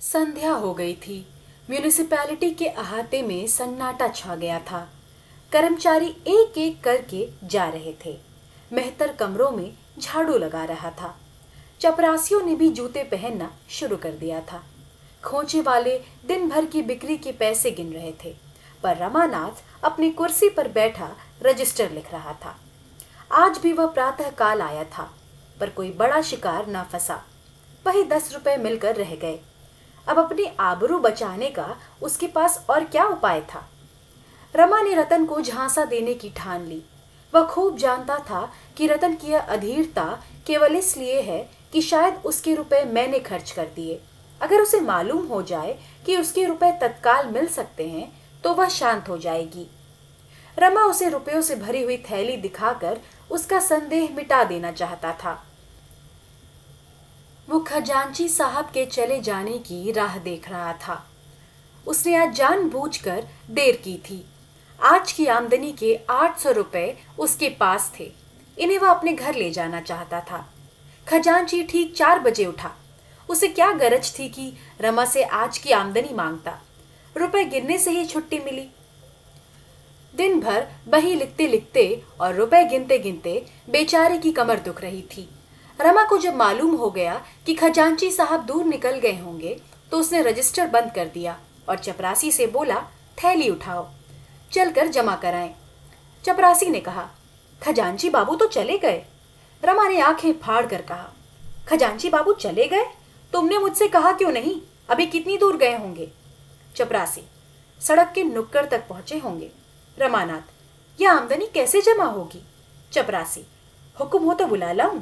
संध्या हो गई थी। म्यूनिसिपैलिटी के अहाते में सन्नाटा छा गया था। कर्मचारी एक एक करके जा रहे थे। मेहतर कमरों में झाड़ू लगा रहा था। चपरासियों ने भी जूते पहनना शुरू कर दिया था। खोचे वाले दिन भर की बिक्री के पैसे गिन रहे थे, पर रमानाथ अपनी कुर्सी पर बैठा रजिस्टर लिख रहा था। आज भी वह प्रातः काल आया था, पर कोई बड़ा शिकार ना फंसा। वही दस रुपए मिलकर रह गए। अब अपनी आबरू बचाने का उसके पास और क्या उपाय था? रमा ने रतन को झांसा देने की ठान ली। वह खूब जानता था कि रतन की यह अधीरता केवल इसलिए है कि शायद उसके रुपए मैंने खर्च कर दिए। अगर उसे मालूम हो जाए कि उसके रुपए तत्काल मिल सकते हैं तो वह शांत हो जाएगी। रमा उसे रुपयों से भरी हुई थैली दिखाकर उसका संदेह मिटा देना चाहता था। वो खजांची साहब के चले जाने की राह देख रहा था। उसने आज जानबूझकर देर की थी। आज की आमदनी के आठ सौ रुपए उसके पास थे। इन्हें वह अपने घर ले जाना चाहता था। खजांची ठीक चार बजे उठा। उसे क्या गरज थी कि रमा से आज की आमदनी माँगता। रुपए गिरने से ही छुट्टी मिली। दिन भर बही लिखते लिखते और रुपए गिनते गिनते बेचारे की कमर दुख रही थी। रमा को जब मालूम हो गया कि खजांची साहब दूर निकल गए होंगे तो उसने रजिस्टर बंद कर दिया और चपरासी से बोला, थैली उठाओ, चलकर जमा कराएँ। चपरासी ने कहा, खजांची बाबू तो चले गए। रमा ने आँखें फाड़ कर कहा, खजांची बाबू चले गए? तुमने मुझसे कहा क्यों नहीं? अभी कितनी दूर गए होंगे? चपरासी, सड़क के नुक्कड़ तक पहुँचे होंगे। रमानाथ, यह आमदनी कैसे जमा होगी? चपरासी, हुक्म हो तो बुला लाऊं।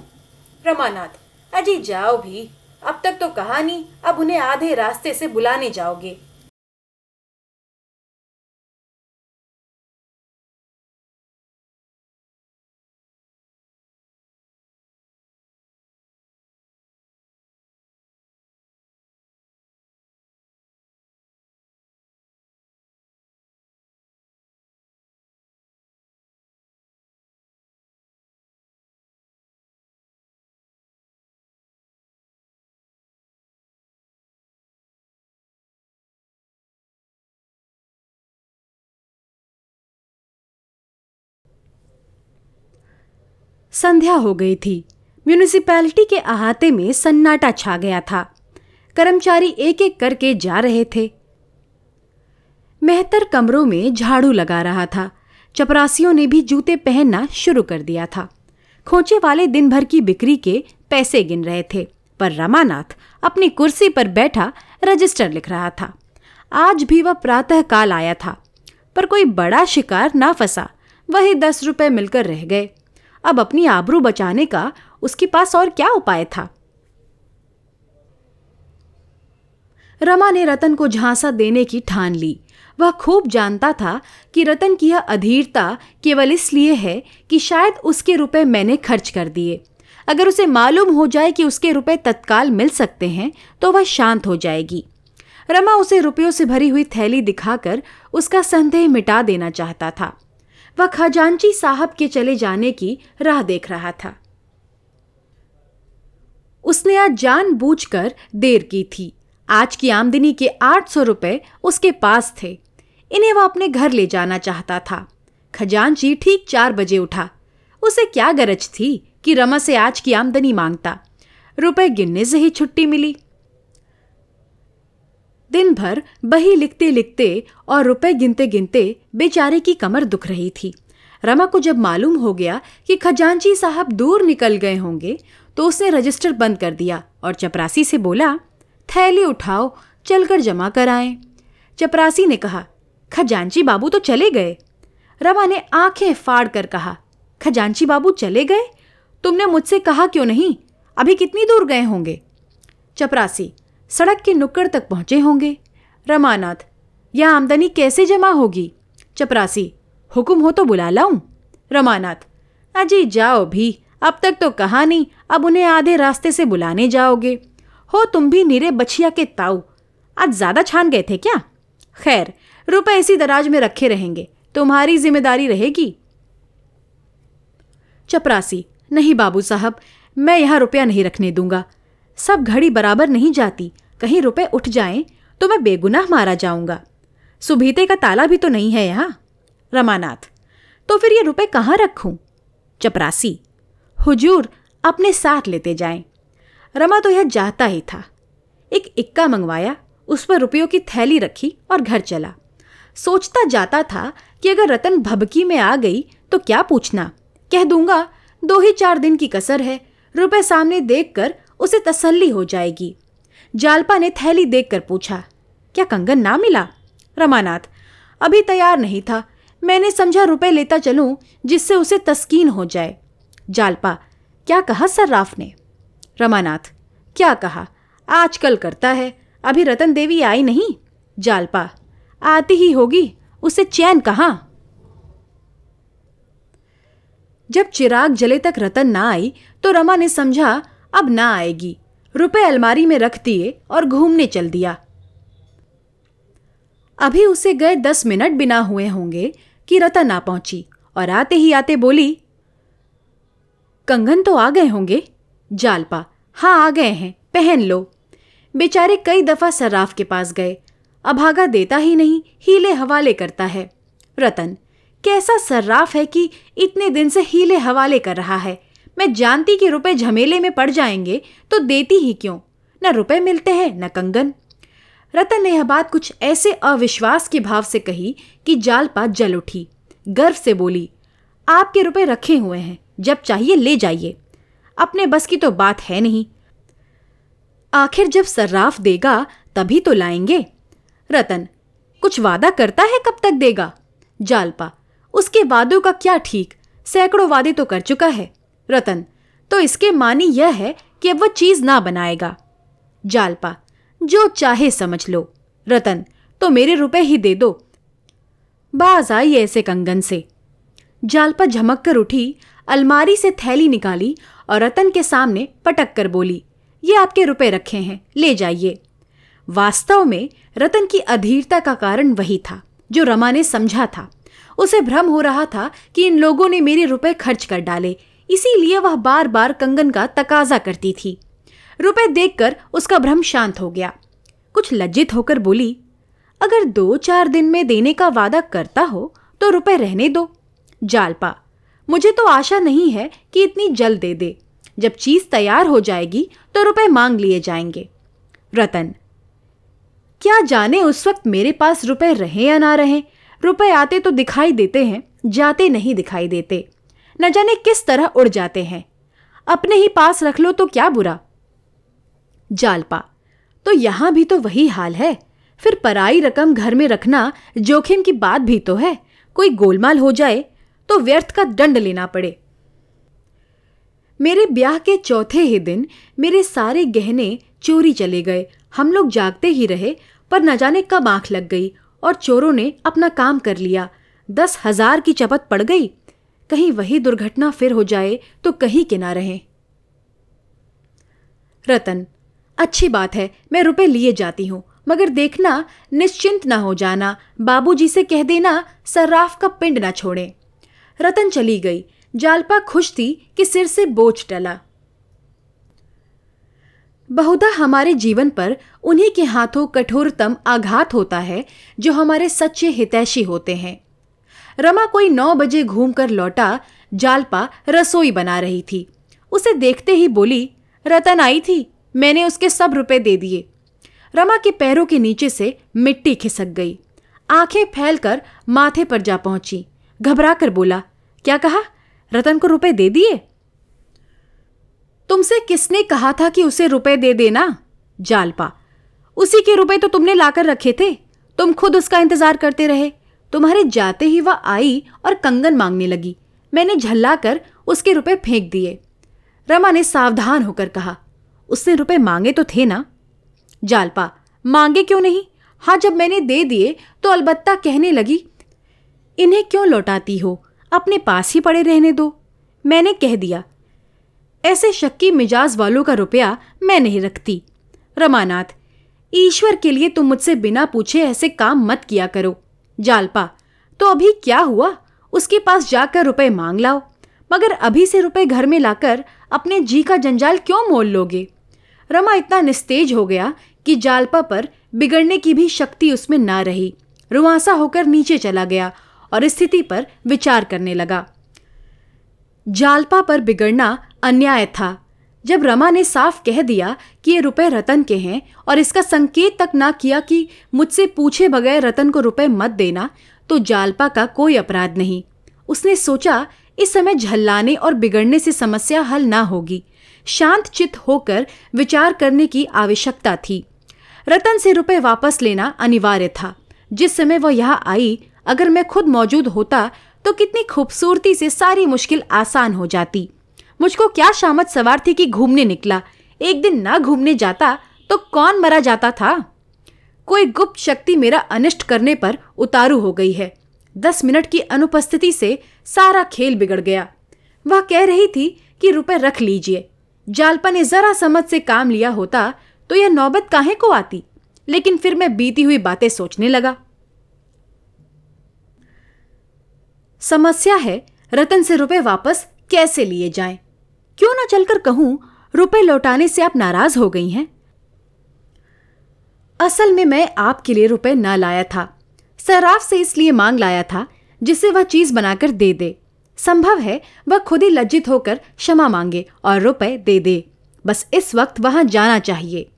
रमानाथ, अजी जाओ भी। अब तक तो कहा नहीं, अब उन्हें आधे रास्ते से बुलाने जाओगे। संध्या हो गई थी। म्यूनिसिपैलिटी के अहाते में सन्नाटा छा गया था। कर्मचारी एक एक करके जा रहे थे। मेहतर कमरों में झाड़ू लगा रहा था। चपरासियों ने भी जूते पहनना शुरू कर दिया था। खोचे वाले दिन भर की बिक्री के पैसे गिन रहे थे, पर रमानाथ अपनी कुर्सी पर बैठा रजिस्टर लिख रहा था। आज भी वह प्रातः काल आया था, पर कोई बड़ा शिकार ना फंसा, वही दस रुपए मिलकर रह गए। अब अपनी आबरू बचाने का उसके पास और क्या उपाय था? रमा ने रतन को झांसा देने की ठान ली। वह खूब जानता था कि रतन की यह अधीरता केवल इसलिए है कि शायद उसके रुपए मैंने खर्च कर दिए। अगर उसे मालूम हो जाए कि उसके रुपए तत्काल मिल सकते हैं तो वह शांत हो जाएगी। रमा उसे रुपयों से भरी हुई थैली दिखाकर उसका संदेह मिटा देना चाहता था। वह खजांची साहब के चले जाने की राह देख रहा था। उसने आज जानबूझकर देर की थी। आज की आमदनी के आठ सौ रुपए उसके पास थे। इन्हें वह अपने घर ले जाना चाहता था। खजांची ठीक चार बजे उठा। उसे क्या गरज थी कि रमा से आज की आमदनी माँगता। रुपए गिनने से ही छुट्टी मिली। दिन भर बही लिखते लिखते और रुपए गिनते गिनते बेचारे की कमर दुख रही थी। रमा को जब मालूम हो गया कि खजांची साहब दूर निकल गए होंगे तो उसने रजिस्टर बंद कर दिया और चपरासी से बोला, थैली उठाओ, चलकर जमा कराएँ। चपरासी ने कहा, खजांची बाबू तो चले गए? रमा ने आँखें फाड़ कर कहा, खजांची बाबू चले गए? तुमने मुझसे कहा क्यों नहीं? अभी कितनी दूर गए होंगे? चपरासी सड़क के नुक्कड़ तक पहुँचे होंगे। रमानाथ, यह आमदनी कैसे जमा होगी? चपरासी, हुक्म हो तो बुला लाऊं? रमानाथ, अजी जाओ भी, अब तक तो कहा नहीं, अब उन्हें आधे रास्ते से बुलाने जाओगे। हो तुम भी नीरे बछिया के ताऊ, आज ज़्यादा छान गए थे क्या? खैर, रुपए इसी दराज में रखे रहेंगे, तुम्हारी ज़िम्मेदारी रहेगी। चपरासी, नहीं बाबू साहब, मैं यहाँ रुपया नहीं रखने दूँगा। सब घड़ी बराबर नहीं जाती। कहीं रुपए उठ जाएँ तो मैं बेगुनाह मारा जाऊँगा। सुभीते का ताला भी तो नहीं है यहाँ। रमानाथ तो फिर ये रुपए कहाँ रखूँ? चपरासी, हुजूर अपने साथ लेते जाएँ। रमा तो यह चाहता ही था। एक इक्का मंगवाया, उस पर रुपयों की थैली रखी और घर चला। सोचता जाता था कि अगर रतन भबकी में आ गई तो क्या पूछना? कह दूँगा, दो ही चार दिन की कसर है, रुपए सामने देखकर उसे तसल्ली हो जाएगी। जालपा ने थैली देखकर पूछा, क्या कंगन ना मिला? रमानाथ, अभी तैयार नहीं था। मैंने समझा रुपए लेता चलूँ, जिससे उसे तस्कीन हो जाए। जालपा, क्या कहा सर्राफ ने? रमानाथ, क्या कहा? आजकल करता है, अभी रतन देवी आई नहीं? जालपा, आती ही होगी, उसे चैन कहाँ? जब चिराग जले तक रतन ना आई तो रमा ने समझा अब ना आएगी। रुपए अलमारी में रख दिए और घूमने चल दिया। अभी उसे गए दस मिनट बिना हुए होंगे कि रतन आ पहुँची और आते ही आते बोली, कंगन तो आ गए होंगे। जालपा हाँ आ गए हैं, पहन लो। बेचारे कई दफ़ा सर्राफ के पास गए। अभागा देता ही नहीं, हीले हवाले करता है। रतन, कैसा सर्राफ है कि इतने दिन से हीले हवाले कर रहा है। मैं जानती कि रुपए झमेले में पड़ जाएँगे तो देती ही क्यों? न रुपए मिलते हैं, न कंगन। रतन ने यह बात कुछ ऐसे अविश्वास के भाव से कही कि जालपा जल उठी। गर्व से बोली, आपके रुपए रखे हुए हैं, जब चाहिए ले जाइए। अपने बस की तो बात है नहीं। आखिर जब सर्राफ देगा, तभी तो लाएँगे। रतन, कुछ वादा करता है कब तक देगा? जालपा उसके वादों का क्या ठीक? सैकड़ों वादे तो कर चुका है। रतन तो इसके मानी यह है कि अब वह चीज़ ना बनाएगा। जालपा, जो चाहे समझ लो। रतन तो मेरे रुपए ही दे दो। बाज आई ऐसे कंगन से। जालपा झमक कर उठी, अलमारी से थैली निकाली और रतन के सामने पटक कर बोली, ये आपके रुपए रखे हैं, ले जाइए। वास्तव में रतन की अधीरता का कारण वही था, जो रमा ने समझा था। उसे भ्रम हो रहा था कि इन लोगों ने मेरे रुपए खर्च कर डाले इसीलिए वह बार बार कंगन का तकाजा करती थी। रुपए देखकर उसका भ्रम शांत हो गया। कुछ लज्जित होकर बोली, अगर दो चार दिन में देने का वादा करता हो तो रुपए रहने दो। जालपा, मुझे तो आशा नहीं है कि इतनी जल्द दे दे। जब चीज़ तैयार हो जाएगी तो रुपए मांग लिए जाएँगे। रतन, क्या जाने उस वक्त मेरे पास रुपए रहे या ना रहे? रुपए आते तो दिखाई देते हैं, जाते नहीं दिखाई देते। न जाने किस तरह उड़ जाते हैं। अपने ही पास रख लो तो क्या बुरा? जालपा तो यहाँ भी तो वही हाल है। फिर पराई रकम घर में रखना जोखिम की बात भी तो है। कोई गोलमाल हो जाए तो व्यर्थ का दंड लेना पड़े। मेरे ब्याह के चौथे ही दिन मेरे सारे गहने चोरी चले गए। हम लोग जागते ही रहे, पर न जाने कब आँख लग गई और चोरों ने अपना काम कर लिया। दस हज़ार की चपत पड़ गई। कहीं वही दुर्घटना फिर हो जाए तो कहीं के ना रहे। रतन, अच्छी बात है, मैं रुपए लिए जाती हूँ, मगर देखना, निश्चिंत ना हो जाना, बाबूजी से कह देना, सर्राफ का पिंड ना छोड़े। रतन चली गई, जालपा खुश थी कि सिर से बोझ टला। बहुधा हमारे जीवन पर उन्हीं के हाथों कठोरतम आघात होता है, जो हमारे सच्चे हितैषी होते हैं। रमा कोई नौ बजे घूमकर लौटा, जालपा रसोई बना रही थी। उसे देखते ही बोली, रतन आई थी, मैंने उसके सब रुपए दे दिए। रमा के पैरों के नीचे से मिट्टी खिसक गई। आँखें फैलकर माथे पर जा पहुँची। घबरा कर बोला, क्या कहा? रतन को रुपए दे दिए? तुमसे किसने कहा था कि उसे रुपए दे देना? जालपा, उसी के रुपए तो तुमने लाकर रखे थे। तुम खुद उसका इंतज़ार करते रहे। तुम्हारे जाते ही वह आई और कंगन मांगने लगी। मैंने झल्ला कर उसके रुपए फेंक दिए। रमा ने सावधान होकर कहा, उसने रुपए मांगे तो थे ना? जालपा, मांगे क्यों नहीं? हाँ जब मैंने दे दिए तो अलबत्ता कहने लगी, इन्हें क्यों लौटाती हो? अपने पास ही पड़े रहने दो। मैंने कह दिया, ऐसे शक्की मिजाज वालों का रुपया मैं नहीं रखती। रमानाथ, ईश्वर के लिए तुम मुझसे बिना पूछे ऐसे काम मत किया करो। जालपा तो अभी क्या हुआ? उसके पास जाकर रुपए मांग लाओ। मगर अभी से रुपए घर में लाकर अपने जी का जंजाल क्यों मोल लोगे? रमा इतना निस्तेज हो गया कि जालपा पर बिगड़ने की भी शक्ति उसमें ना रही। रुआसा होकर नीचे चला गया और स्थिति पर विचार करने लगा। जालपा पर बिगड़ना अन्याय था। जब रमा ने साफ़ कह दिया कि ये रुपए रतन के हैं और इसका संकेत तक ना किया कि मुझसे पूछे बगैर रतन को रुपए मत देना तो जालपा का कोई अपराध नहीं। उसने सोचा, इस समय झल्लाने और बिगड़ने से समस्या हल ना होगी। शांत चित होकर विचार करने की आवश्यकता थी। रतन से रुपए वापस लेना अनिवार्य था। जिस समय वह यहाँ आई, अगर मैं खुद मौजूद होता तो कितनी खूबसूरती से सारी मुश्किल आसान हो जाती। मुझको क्या शामत सवार थी कि घूमने निकला। एक दिन ना घूमने जाता तो कौन मरा जाता था? कोई गुप्त शक्ति मेरा अनिष्ट करने पर उतारू हो गई है। दस मिनट की अनुपस्थिति से सारा खेल बिगड़ गया। वह कह रही थी कि रुपए रख लीजिए। जालपा ने जरा समझ से काम लिया होता तो यह नौबत काहे को आती? लेकिन फिर मैं बीती हुई बातें सोचने लगा। समस्या है, रतन से रुपए वापस कैसे लिए जाएँ? क्यों ना चलकर कहूँ, रुपए लौटाने से आप नाराज़ हो गई हैं? असल में मैं आपके लिए रुपए ना लाया था। सराफ से इसलिए मांग लाया था, जिसे वह चीज़ बनाकर दे दे। संभव है वह खुद ही लज्जित होकर क्षमा मांगे और रुपए दे दे। बस इस वक्त वहाँ जाना चाहिए।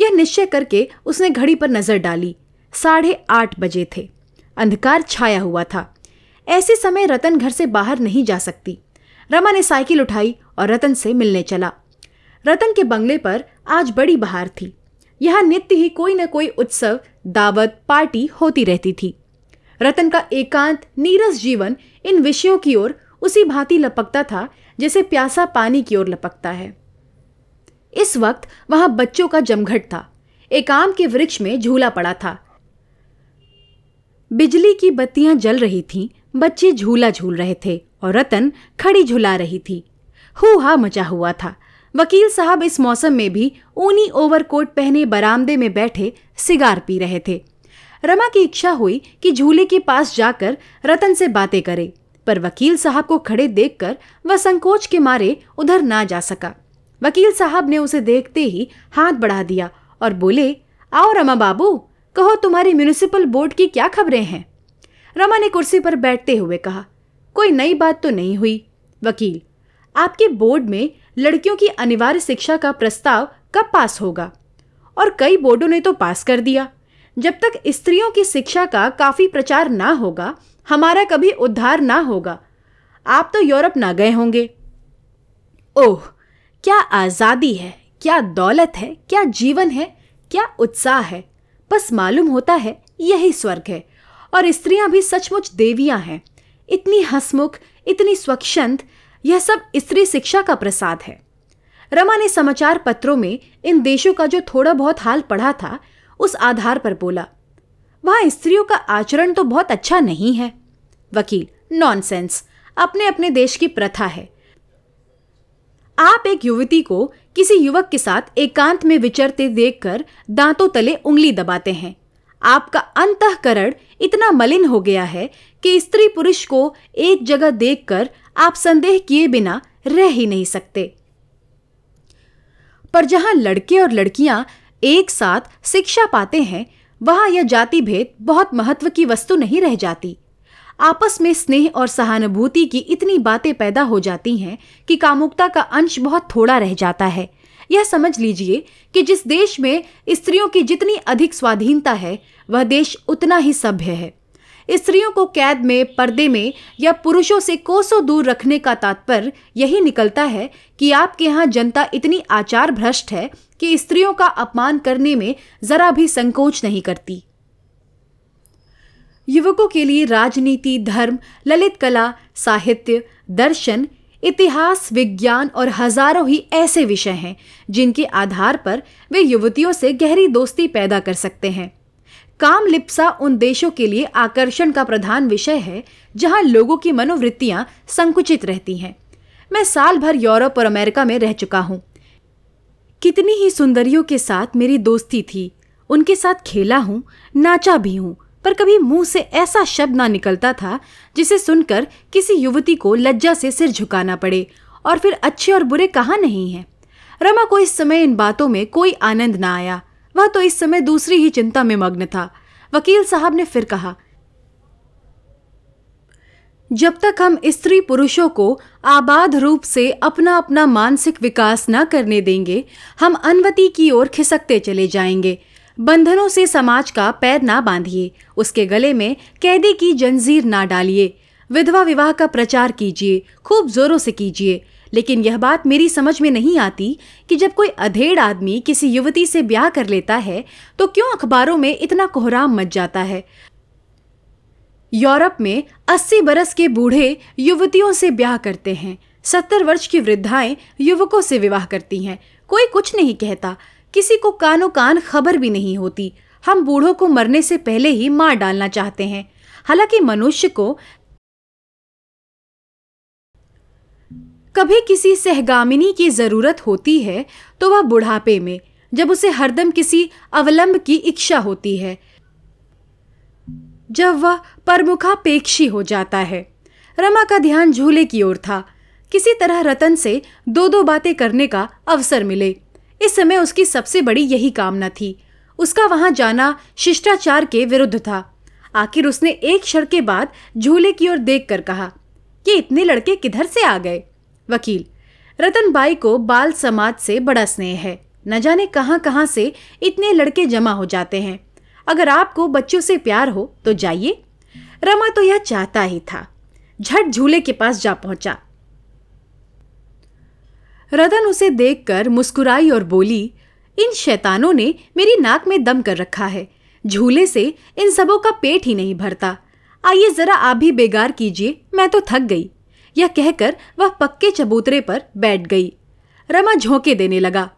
यह निश्चय करके उसने घड़ी पर नज़र डाली। साढ़े आठ बजे थे। अंधकार छाया हुआ था। ऐसे समय रतन घर से बाहर नहीं जा सकती। रमा ने साइकिल उठाई और रतन से मिलने चला। रतन के बंगले पर आज बड़ी बहार थी। यहाँ नित्य ही कोई न कोई उत्सव, दावत, पार्टी होती रहती थी। रतन का एकांत, नीरस जीवन इन विषयों की ओर उसी भांति लपकता था जैसे प्यासा पानी की ओर लपकता है। इस वक्त वहाँ बच्चों का जमघट था। एक आम के वृक्ष में झूला पड़ा था। बिजली की बत्तियाँ जल रही थीं, बच्चे झूला झूल रहे थे। और रतन खड़ी झुला रही थी। हु हा मचा हुआ था। वकील साहब इस मौसम में भी ऊनी ओवरकोट पहने बरामदे में बैठे सिगार पी रहे थे। रमा की इच्छा हुई कि झूले के पास जाकर रतन से बातें करे, पर वकील साहब को खड़े देखकर वह संकोच के मारे उधर ना जा सका। वकील साहब ने उसे देखते ही हाथ बढ़ा दिया और बोले, आओ रमा बाबू, कहो तुम्हारी म्यूनिसिपल बोर्ड की क्या खबरें हैं? रमा ने कुर्सी पर बैठते हुए कहा कोई नई बात तो नहीं हुई। वकील, आपके बोर्ड में लड़कियों की अनिवार्य शिक्षा का प्रस्ताव कब पास होगा? और कई बोर्डों ने तो पास कर दिया। जब तक स्त्रियों की शिक्षा का काफ़ी प्रचार ना होगा, हमारा कभी उद्धार ना होगा। आप तो यूरोप ना गए होंगे। ओह, क्या आज़ादी है? क्या दौलत है? क्या जीवन है? क्या उत्साह है? बस मालूम होता है, यही स्वर्ग है। और स्त्रियाँ भी सचमुच देवियाँ हैं। इतनी हसमुख, इतनी स्वच्छंद, यह सब स्त्री शिक्षा का प्रसाद है। रमा ने समाचार पत्रों में इन देशों का जो थोड़ा बहुत हाल पढ़ा था, उस आधार पर बोला, वहाँ स्त्रियों का आचरण तो बहुत अच्छा नहीं है। वकील नॉनसेंस अपने अपने देश की प्रथा है। आप एक युवती को किसी युवक के साथ एकांत में विचरते देखकर दांतों तले उंगली दबाते हैं। आपका अंतकरण इतना मलिन हो गया है कि स्त्री पुरुष को एक जगह देखकर आप संदेह किए बिना रह ही नहीं सकते। पर जहाँ लड़के और लड़कियाँ एक साथ शिक्षा पाते हैं, वहाँ यह जाति भेद बहुत महत्व की वस्तु नहीं रह जाती। आपस में स्नेह और सहानुभूति की इतनी बातें पैदा हो जाती हैं कि कामुकता का अंश बहुत थोड़ा रह जाता है। यह समझ लीजिए कि जिस देश में स्त्रियों की जितनी अधिक स्वाधीनता है, वह देश उतना ही सभ्य है। स्त्रियों को कैद में, पर्दे में या पुरुषों से कोसों दूर रखने का तात्पर्य यही निकलता है कि आपके यहाँ जनता इतनी आचार भ्रष्ट है कि स्त्रियों का अपमान करने में जरा भी संकोच नहीं करती। युवकों के लिए राजनीति, धर्म, ललित कला, साहित्य, दर्शन इतिहास, विज्ञान और हज़ारों ही ऐसे विषय हैं, जिनके आधार पर वे युवतियों से गहरी दोस्ती पैदा कर सकते हैं। काम लिप्सा उन देशों के लिए आकर्षण का प्रधान विषय है, जहाँ लोगों की मनोवृत्तियाँ संकुचित रहती हैं। मैं साल भर यूरोप और अमेरिका में रह चुका हूँ। कितनी ही सुंदरियों के साथ मेरी दोस्ती थी, उनके साथ खेला हूँ, नाचा भी हूँ पर कभी मुँह से ऐसा शब्द ना निकलता था जिसे सुनकर किसी युवती को लज्जा से सिर झुकाना पड़े और फिर अच्छे और बुरे कहाँ नहीं हैं। रमा को इस समय इन बातों में कोई आनंद ना आया। वह तो इस समय दूसरी ही चिंता में मग्न था। वकील साहब ने फिर कहा, जब तक हम स्त्री पुरुषों को आबाद रूप से अपना अपना मानसिक विकास न करने देंगे, हम अनवती की ओर खिसकते चले जाएँगे। बंधनों से समाज का पैर ना बांधिए। उसके गले में कैदी की जंजीर ना डालिए। विधवा विवाह का प्रचार कीजिए, खूब जोरों से कीजिए। लेकिन यह बात मेरी समझ में नहीं आती कि जब कोई अधेड़ आदमी किसी युवती से ब्याह कर लेता है तो क्यों अखबारों में इतना कोहराम मच जाता है? यूरोप में अस्सी बरस के बूढ़े युवतियों से ब्याह करते हैं। सत्तर वर्ष की वृद्धाएँ युवकों से विवाह करती हैं। कोई कुछ नहीं कहता। किसी को कानो कान खबर भी नहीं होती। हम बूढ़ों को मरने से पहले ही मार डालना चाहते हैं। हालाँकि मनुष्य को कभी किसी सहगामिनी की ज़रूरत होती है तो वह बुढ़ापे में, जब उसे हरदम किसी अवलंब की इच्छा होती है, जब वह परमुखापेक्षी हो जाता है। रमा का ध्यान झूले की ओर था। किसी तरह रतन से दो दो बातें करने का अवसर मिले। इस समय उसकी सबसे बड़ी यही कामना थी। उसका वहाँ जाना शिष्टाचार के विरुद्ध था। आखिर उसने एक क्षण के बाद झूले की ओर देख कर कहा कि इतने लड़के किधर से आ गए? वकील, रतन बाई को बाल समाज से बड़ा स्नेह है। न जाने कहाँ कहाँ से इतने लड़के जमा हो जाते हैं। अगर आपको बच्चों से प्यार हो तो जाइए। रमा तो यह चाहता ही था। झट झूले के पास जा पहुँचा। रतन उसे देखकर मुस्कुराई और बोली, इन शैतानों ने मेरी नाक में दम कर रखा है। झूले से इन सबों का पेट ही नहीं भरता। आइए जरा आप भी बेगार कीजिए, मैं तो थक गई। यह कहकर वह पक्के चबूतरे पर बैठ गई। रमा झोंके देने लगा।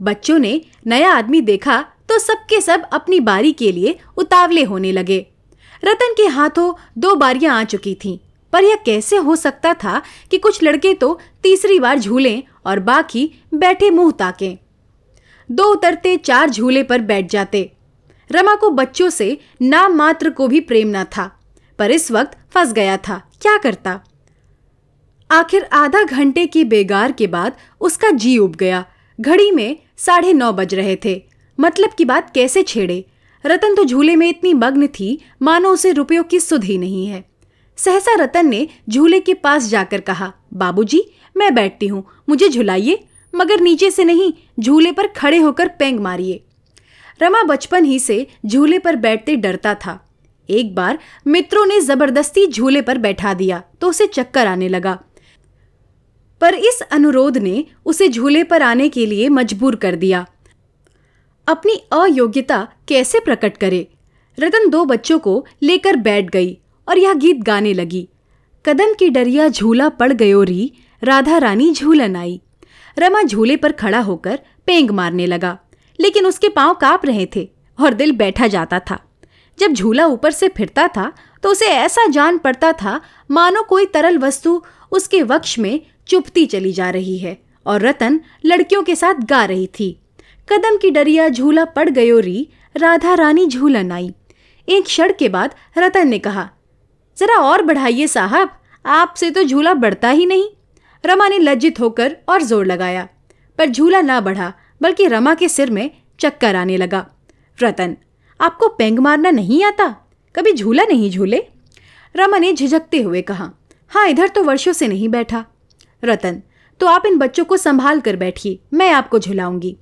बच्चों ने नया आदमी देखा तो सबके सब अपनी बारी के लिए उतावले होने लगे। रतन के हाथों दो बारियाँ आ चुकी थीं। पर यह कैसे हो सकता था कि कुछ लड़के तो तीसरी बार झूलें और बाकी बैठे मुँह ताकें। दो उतरते चार झूले पर बैठ जाते। रमा को बच्चों से नाम मात्र को भी प्रेम न था, पर इस वक्त फंस गया था। क्या करता? आखिर आधा घंटे की बेगार के बाद उसका जी उब गया। घड़ी में साढ़े नौ बज रहे थे। मतलब की बात कैसे छेड़े? रतन तो झूले में इतनी मग्न थी, मानो उसे रुपयों की सुध ही नहीं है। सहसा रतन ने झूले के पास जाकर कहा, बाबूजी, मैं बैठती हूँ, मुझे झुलाइए, मगर नीचे से नहीं, झूले पर खड़े होकर पेंग मारिए। रमा बचपन ही से झूले पर बैठते डरता था। एक बार मित्रों ने ज़बरदस्ती झूले पर बैठा दिया तो उसे चक्कर आने लगा। पर इस अनुरोध ने उसे झूले पर आने के लिए मजबूर कर दिया। अपनी अयोग्यता कैसे प्रकट करे? रतन दो बच्चों को लेकर बैठ गई। और यह गीत गाने लगी। कदम की डरिया झूला पड़ गयो री, राधा रानी झूलन आई। रमा झूले पर खड़ा होकर पेंग मारने लगा, लेकिन उसके पाँव काँप रहे थे और दिल बैठा जाता था। जब झूला ऊपर से फिरता था तो उसे ऐसा जान पड़ता था, मानो कोई तरल वस्तु उसके वक्ष में चुपती चली जा रही है और रतन लड़कियों के साथ गा रही थी। कदम की डरिया झूला पड़ गयो री, राधा रानी झूलन आई। एक क्षण के बाद रतन ने कहा जरा और बढ़ाइए साहब, आपसे तो झूला बढ़ता ही नहीं। रमा ने लज्जित होकर और ज़ोर लगाया, पर झूला ना बढ़ा, बल्कि रमा के सिर में चक्कर आने लगा। रतन, आपको पेंग मारना नहीं आता? कभी झूला नहीं झूले? रमा ने झिझकते हुए कहा हाँ इधर तो वर्षों से नहीं बैठा। रतन तो आप इन बच्चों को संभाल कर बैठिए, मैं आपको झुलाऊँगी।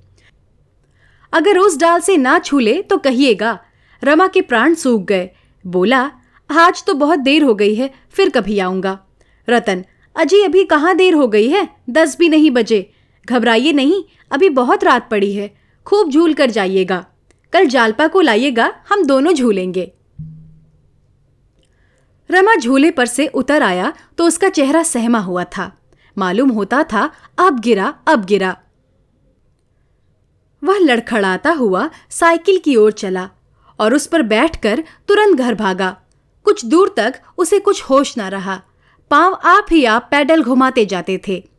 अगर उस डाल से ना छूले तो कहिएगा, रमा के प्राण सूख गए। बोला आज तो बहुत देर हो गई है, फिर कभी आऊँगा। रतन अजी अभी कहाँ देर हो गई है? दस भी नहीं बजे। घबराइए नहीं, अभी बहुत रात पड़ी है। खूब झूल कर जाइएगा। कल जालपा को लाइएगा, हम दोनों झूलेंगे। रमा झूले पर से उतर आया तो उसका चेहरा सहमा हुआ था। मालूम होता था, अब गिरा अब गिरा। वह लड़खड़ाता हुआ साइकिल की ओर चला और उस पर बैठकर तुरंत घर भागा। कुछ दूर तक उसे कुछ होश ना रहा। पाँव आप ही आप पैडल घुमाते जाते थे।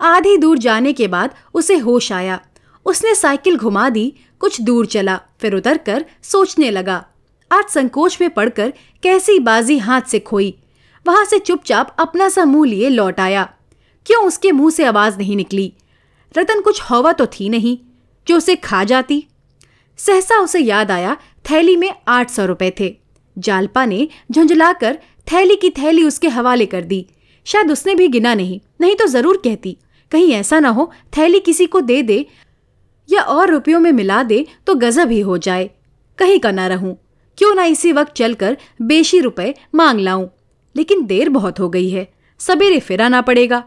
आधी दूर जाने के बाद उसे होश आया। उसने साइकिल घुमा दी, कुछ दूर चला, फिर उतरकर सोचने लगा। आज संकोच में पड़कर कैसी बाजी हाथ से खोई। वहाँ से चुपचाप अपना सा मुँह लिए लौट आया। क्यों उसके मुँह से आवाज़ नहीं निकली? रतन कुछ हवा तो थी नहीं, जो उसे खा जाती। सहसा उसे याद आया, थैली में आठ सौ रुपए थे। जालपा ने झुंझलाकर थैली की थैली उसके हवाले कर दी। शायद उसने भी गिना नहीं नहीं तो ज़रूर कहती। कहीं ऐसा ना हो, थैली किसी को दे दे या और रुपयों में मिला दे तो गजब ही हो जाए। कहीं का ना रहूँ, क्यों ना इसी वक्त चलकर बेशी रुपए मांग लाऊं। लेकिन देर बहुत हो गई है, सवेरे फिर आना पड़ेगा।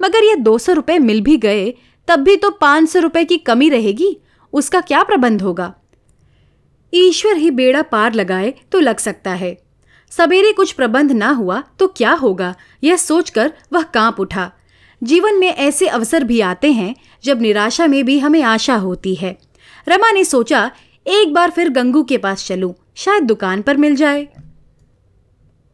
मगर ये दो सौ रुपये मिल भी गए, तब भी तो पाँच सौ रुपये की कमी रहेगी, उसका क्या प्रबंध होगा? ईश्वर ही बेड़ा पार लगाए तो लग सकता है। सवेरे कुछ प्रबंध ना हुआ तो क्या होगा? यह सोचकर वह काँप उठा। जीवन में ऐसे अवसर भी आते हैं जब निराशा में भी हमें आशा होती है। रमा ने सोचा, एक बार फिर गंगू के पास चलूँ, शायद दुकान पर मिल जाए।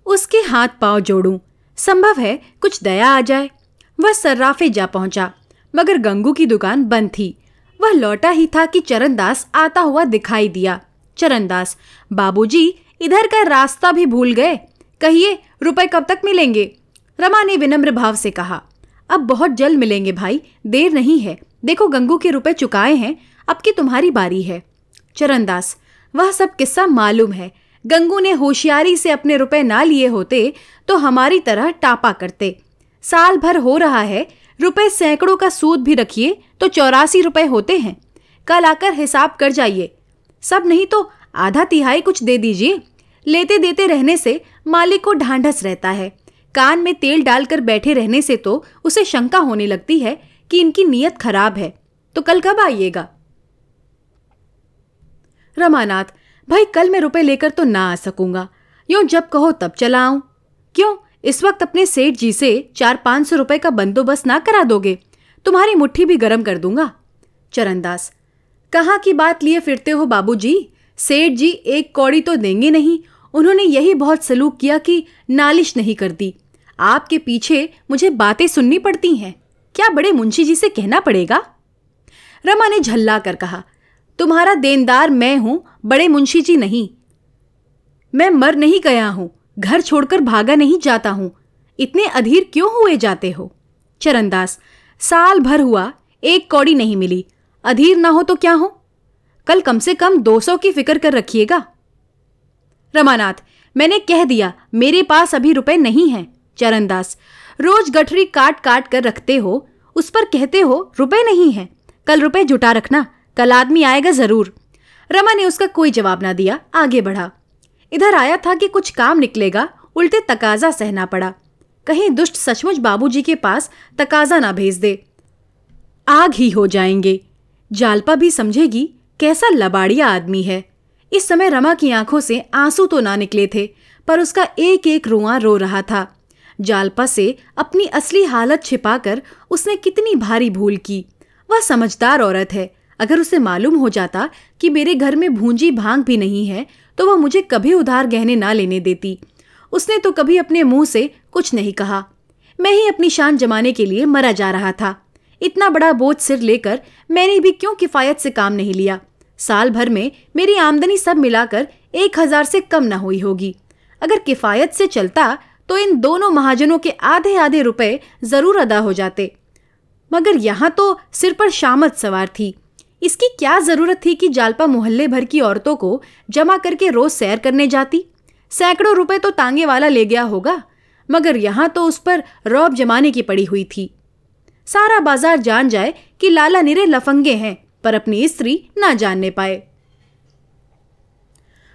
उसके हाथ पाँव जोड़ूं, संभव है कुछ दया आ जाए। वह सर्राफे जा पहुँचा, मगर गंगू की दुकान बंद थी। वह लौटा ही था कि चरणदास आता हुआ दिखाई दिया। चरणदास, बाबूजी, इधर का रास्ता भी भूल गए? कहिए, रुपए कब तक मिलेंगे? रमा ने विनम्र भाव से कहा, अब बहुत जल्द मिलेंगे भाई, देर नहीं है। देखो गंगू के रुपए चुकाए हैं, अब की तुम्हारी बारी है। चरणदास, वह सब किस्सा मालूम है। गंगू ने होशियारी से अपने रुपए ना लिए होते तो हमारी तरह टापा करते। साल भर हो रहा है, रुपए सैकड़ों का सूद भी रखिए तो चौरासी रुपए होते हैं। कल आकर हिसाब कर जाइए। सब नहीं तो आधा तिहाई कुछ दे दीजिए। लेते देते रहने से मालिक को ढांढस रहता है। कान में तेल डालकर बैठे रहने से तो उसे शंका होने लगती है कि इनकी नीयत खराब है। तो कल कब आइएगा? रमानाथ, भाई कल मैं रुपए लेकर तो ना आ सकूँगा। यूँ जब कहो तब चला आऊँ। क्यों? इस वक्त अपने सेठ जी से चार पाँच सौ रुपए का बंदोबस्त ना करा दोगे। तुम्हारी मुट्ठी भी गर्म कर दूँगा। चरणदास कहाँ की बात लिए फिरते हो बाबूजी? सेठ जी, एक कौड़ी तो देंगे नहीं। उन्होंने यही बहुत सलूक किया कि नालिश नहीं करती। आपके पीछे मुझे बातें सुननी पड़ती हैं। क्या बड़े मुंशी जी से कहना पड़ेगा? रमा ने झल्ला कर कहा, तुम्हारा देनदार मैं हूँ, बड़े मुंशी जी नहीं। मैं मर नहीं गया हूँ, घर छोड़कर भागा नहीं जाता हूँ। इतने अधीर क्यों हुए जाते हो? चरणदास, साल भर हुआ, एक कौड़ी नहीं मिली। अधीर ना हो तो क्या हो? कल कम से कम दो सौ की फ़िक्र कर रखिएगा। रमानाथ, मैंने कह दिया, मेरे पास अभी रुपए नहीं हैं। चरणदास, रोज गठरी काट काट कर रखते हो, उस पर कहते हो रुपए नहीं है। कल रुपए जुटा रखना, कल आदमी आएगा ज़रूर। रमा ने उसका कोई जवाब ना दिया, आगे बढ़ा। इधर आया था कि कुछ काम निकलेगा, उल्टे तकाजा सहना पड़ा। कहीं दुष्ट सचमुच बाबूजी के पास तकाजा ना भेज दे। आग ही हो जाएँगे। जालपा भी समझेगी कैसा लबाड़िया आदमी है। इस समय रमा की आँखों से आँसू तो ना निकले थे, पर उसका एक एक रुआ रो रहा था। जालपा से अपनी असली हालत छिपाकर उसने कितनी भारी भूल की। वह समझदार औरत है। अगर उसे मालूम हो जाता कि मेरे घर में भूंजी भाँग भी नहीं है तो वह मुझे कभी उधार गहने ना लेने देती। उसने तो कभी अपने मुँह से कुछ नहीं कहा। मैं ही अपनी शान जमाने के लिए मरा जा रहा था। इतना बड़ा बोझ सिर लेकर मैंने भी क्यों किफायत से काम नहीं लिया? साल भर में मेरी आमदनी सब मिलाकर एक हज़ार से कम ना हुई होगी। अगर किफायत से चलता तो इन दोनों महाजनों के आधे आधे रुपए ज़रूर अदा हो जाते। मगर यहाँ तो सिर पर शामत सवार थी। इसकी क्या ज़रूरत थी कि जालपा मोहल्ले भर की औरतों को जमा करके रोज सैर करने जाती? सैकड़ों रुपए तो तांगे वाला ले गया होगा, मगर यहाँ तो उस पर रौब जमाने की पड़ी हुई थी। सारा बाज़ार जान जाए कि लाला निरे लफंगे हैं, पर अपनी स्त्री ना जानने पाए।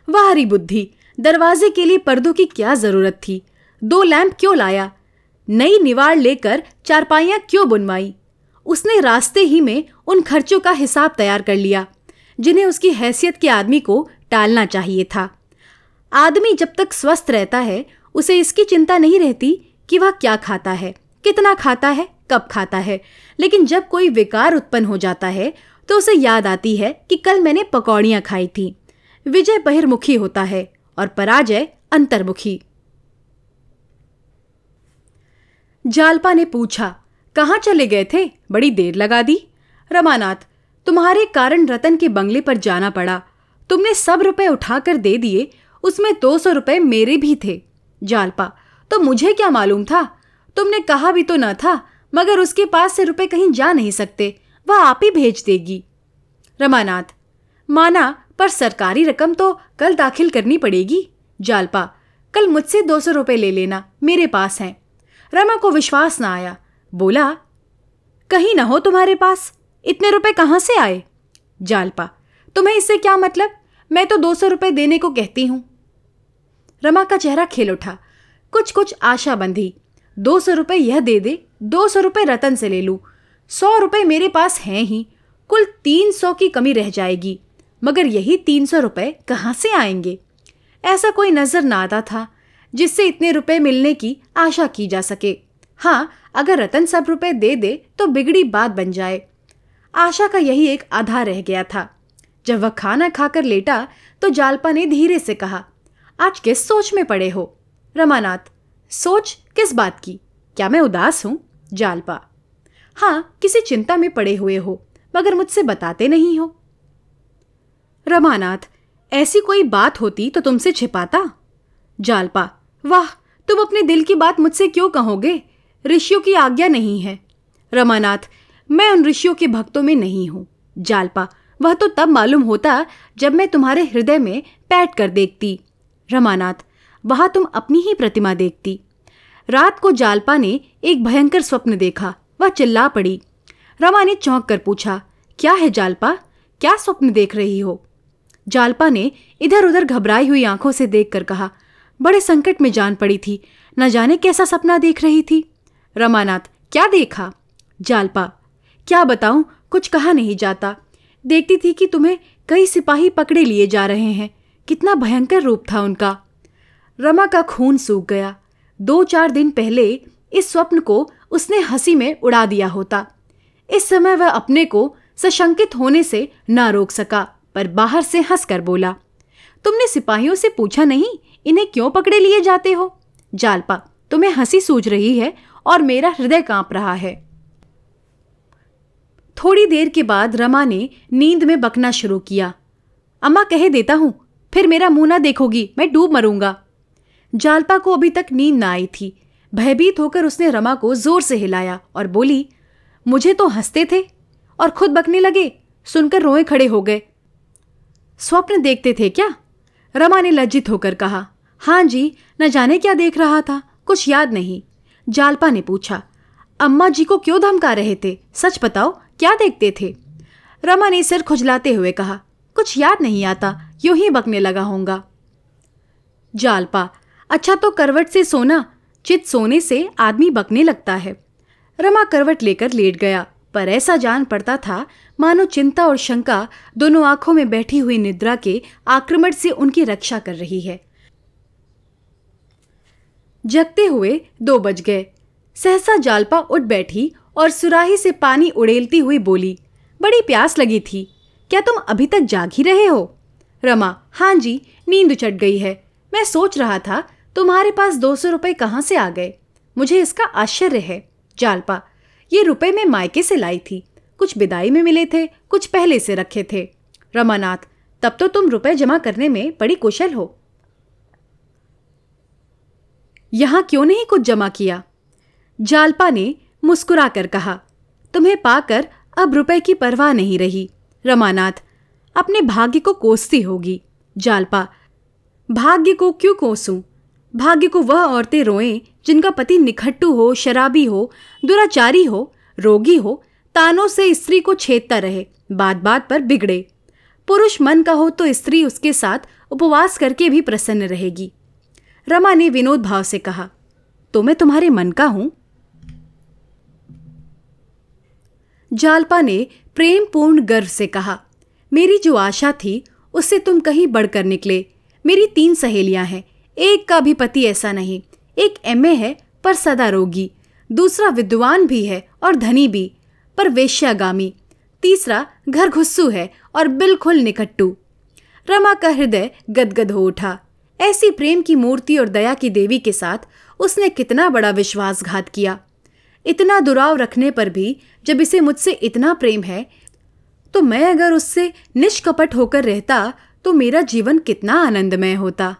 वाहरी बुद्धि, दरवाजे के लिए पर्दों की क्या ज़रूरत थी? दो लैंप क्यों लाया? नई निवाड़ लेकर चारपाइयाँ क्यों बुनवाई? उसने रास्ते ही में उन खर्चों का हिसाब तैयार कर लिया, जिन्हें उसकी हैसियत के आदमी को टालना चाहिए था। आदमी जब तक स्वस्थ रहता है, उसे इसकी चिंता नहीं रहती कि वह क्या खाता है, कितना खाता है। कब खाता है। लेकिन जब कोई विकार उत्पन्न हो जाता है तो उसे याद आती है कि कल मैंने पकौड़ियाँ खाई थी। विजय बहिर्मुखी होता है और पराजय अंतर्मुखी। जालपा ने पूछा, कहाँ चले गए थे? बड़ी देर लगा दी। रमानाथ, तुम्हारे कारण रतन के बंगले पर जाना पड़ा। तुमने सब रुपए उठाकर दे दिए, उसमें दो सौ रुपए मेरे भी थे। जालपा तो मुझे क्या मालूम था? तुमने कहा भी तो न था। मगर उसके पास से रुपए कहीं जा नहीं सकते। वह आप ही भेज देगी। रमानाथ, माना, पर सरकारी रकम तो कल दाखिल करनी पड़ेगी। जालपा, कल मुझसे दो सौ रुपये ले लेना, मेरे पास हैं। रमा को विश्वास ना आया। बोला, कहीं ना हो तुम्हारे पास, इतने रुपए कहाँ से आए? जालपा, तुम्हें इससे क्या मतलब? मैं तो दो सौ रुपये देने को कहती हूँ। रमा का चेहरा खेल उठा। कुछ कुछ आशा बंधी दो सौ रुपये यह दे दे, दो सौ रुपये रतन से ले लूँ। सौ रुपये मेरे पास हैं ही, कुल तीन सौ की कमी रह जाएगी, मगर यही तीन सौ रुपये कहाँ से आएँगे? ऐसा कोई नज़र ना आता था, जिससे इतने रुपए मिलने की आशा की जा सके। हाँ अगर रतन सब रुपए दे दे तो बिगड़ी बात बन जाए। आशा का यही एक आधार रह गया था। जब वह खाना खाकर लेटा तो जालपा ने धीरे से कहा, आज किस सोच में पड़े हो? रमानाथ, सोच किस बात की? क्या मैं उदास हूँ? जालपा। हाँ किसी चिंता में पड़े हुए हो, मगर मुझसे बताते नहीं हो। रमानाथ, ऐसी कोई बात होती तो तुमसे छिपाता? जालपा, वाह, तुम अपने दिल की बात मुझसे क्यों कहोगे? ऋषियों की आज्ञा नहीं है। रमानाथ, मैं उन ऋषियों के भक्तों में नहीं हूँ। जालपा, वह तो तब मालूम होता जब मैं तुम्हारे हृदय में बैठ कर देखती। रमानाथ, वहाँ तुम अपनी ही प्रतिमा देखती। रात को जालपा ने एक भयंकर स्वप्न देखा। वह चिल्ला पड़ी। रमा ने चौंक कर पूछा, क्या है जालपा? क्या स्वप्न देख रही हो? जालपा ने इधर उधर घबराई हुई आँखों से देखकर कहा, बड़े संकट में जान पड़ी थी। न जाने कैसा सपना देख रही थी। रमानाथ, क्या देखा? जालपा, क्या बताऊँ? कुछ कहा नहीं जाता। देखती थी कि तुम्हें कई सिपाही पकड़े लिए जा रहे हैं। कितना भयंकर रूप था उनका। रमा का खून सूख गया। दो चार दिन पहले इस स्वप्न को उसने हँसी में उड़ा दिया होता। इस समय वह अपने को सशंकित होने से ना रोक सका, पर बाहर से हंसकर बोला, तुमने सिपाहियों से पूछा नहीं, इन्हें क्यों पकड़े लिए जाते हो? जालपा, तुम्हें हँसी सूझ रही है और मेरा हृदय काँप रहा है। थोड़ी देर के बाद रमा ने नींद में बकना शुरू किया। अम्मा, कह देता हूँ, फिर मेरा मुँह ना देखोगी, मैं डूब मरूँगा। जालपा को अभी तक नींद ना आई थी। भयभीत होकर उसने रमा को ज़ोर से हिलाया और बोली, मुझे तो हँसते थे और खुद बकने लगे, सुनकर रोए खड़े हो गए। स्वप्न देखते थे क्या? रमा ने लज्जित होकर कहा हाँ जी, न जाने क्या देख रहा था, कुछ याद नहीं। जालपा ने पूछा, अम्मा जी को क्यों धमका रहे थे? सच बताओ, क्या देखते थे? रमा ने सिर खुजलाते हुए कहा, कुछ याद नहीं आता, यूँ ही बकने लगा होगा जालपा अच्छा तो करवट से सोना, चित सोने से आदमी बकने लगता है। रमा करवट लेकर लेट गया, पर ऐसा जान पड़ता था, मानो चिंता और शंका दोनों आँखों में बैठी हुई निद्रा के आक्रमण से उनकी रक्षा कर रही है। जगते हुए दो बज गए। सहसा जालपा उठ बैठी और सुराही से पानी उड़ेलती हुई बोली, बड़ी प्यास लगी थी, क्या तुम अभी तक जाग ही रहे हो? रमा हाँ जी, नींद चट गई है। मैं सोच रहा था तुम्हारे पास दो सौ रुपये कहाँ से आ गए? मुझे इसका आश्चर्य है। जालपा, ये रुपए मैं मायके से लाई थी। कुछ विदाई में मिले थे, कुछ पहले से रखे थे। रमानाथ, तब तो तुम रुपए जमा करने में बड़ी कुशल हो। यहाँ क्यों नहीं कुछ जमा किया? जालपा ने मुस्कुरा कर कहा, तुम्हें पाकर अब रुपए की परवाह नहीं रही। रमानाथ, अपने भाग्य को कोसती होगी। जालपा, भाग्य को क्यों कोसूं? भाग्य को वह औरतें रोएँ, जिनका पति निखट्टू हो, शराबी हो, दुराचारी हो, रोगी हो, तानों से स्त्री को छेदता रहे बात बात पर बिगड़े। पुरुष मन का हो तो स्त्री उसके साथ उपवास करके भी प्रसन्न रहेगी। रमा ने विनोद भाव से कहा तो मैं तुम्हारे मन का हूँ? जालपा ने प्रेम पूर्ण गर्व से कहा, मेरी जो आशा थी, उससे तुम कहीं बढ़कर निकले। मेरी तीन सहेलियाँ हैं। एक का भी पति ऐसा नहीं। एक एमए है, पर सदा रोगी। दूसरा विद्वान भी है और धनी भी, पर वेश्यागामी। तीसरा घर घुस्सू है और बिल्कुल निकट्टू। रमा का हृदय गदगद हो उठा। ऐसी प्रेम की मूर्ति और दया की देवी के साथ उसने कितना बड़ा विश्वासघात किया। इतना दुराव रखने पर भी जब इसे मुझसे इतना प्रेम है तो मैं अगर उससे निष्कपट होकर रहता तो मेरा जीवन कितना आनंदमय होता।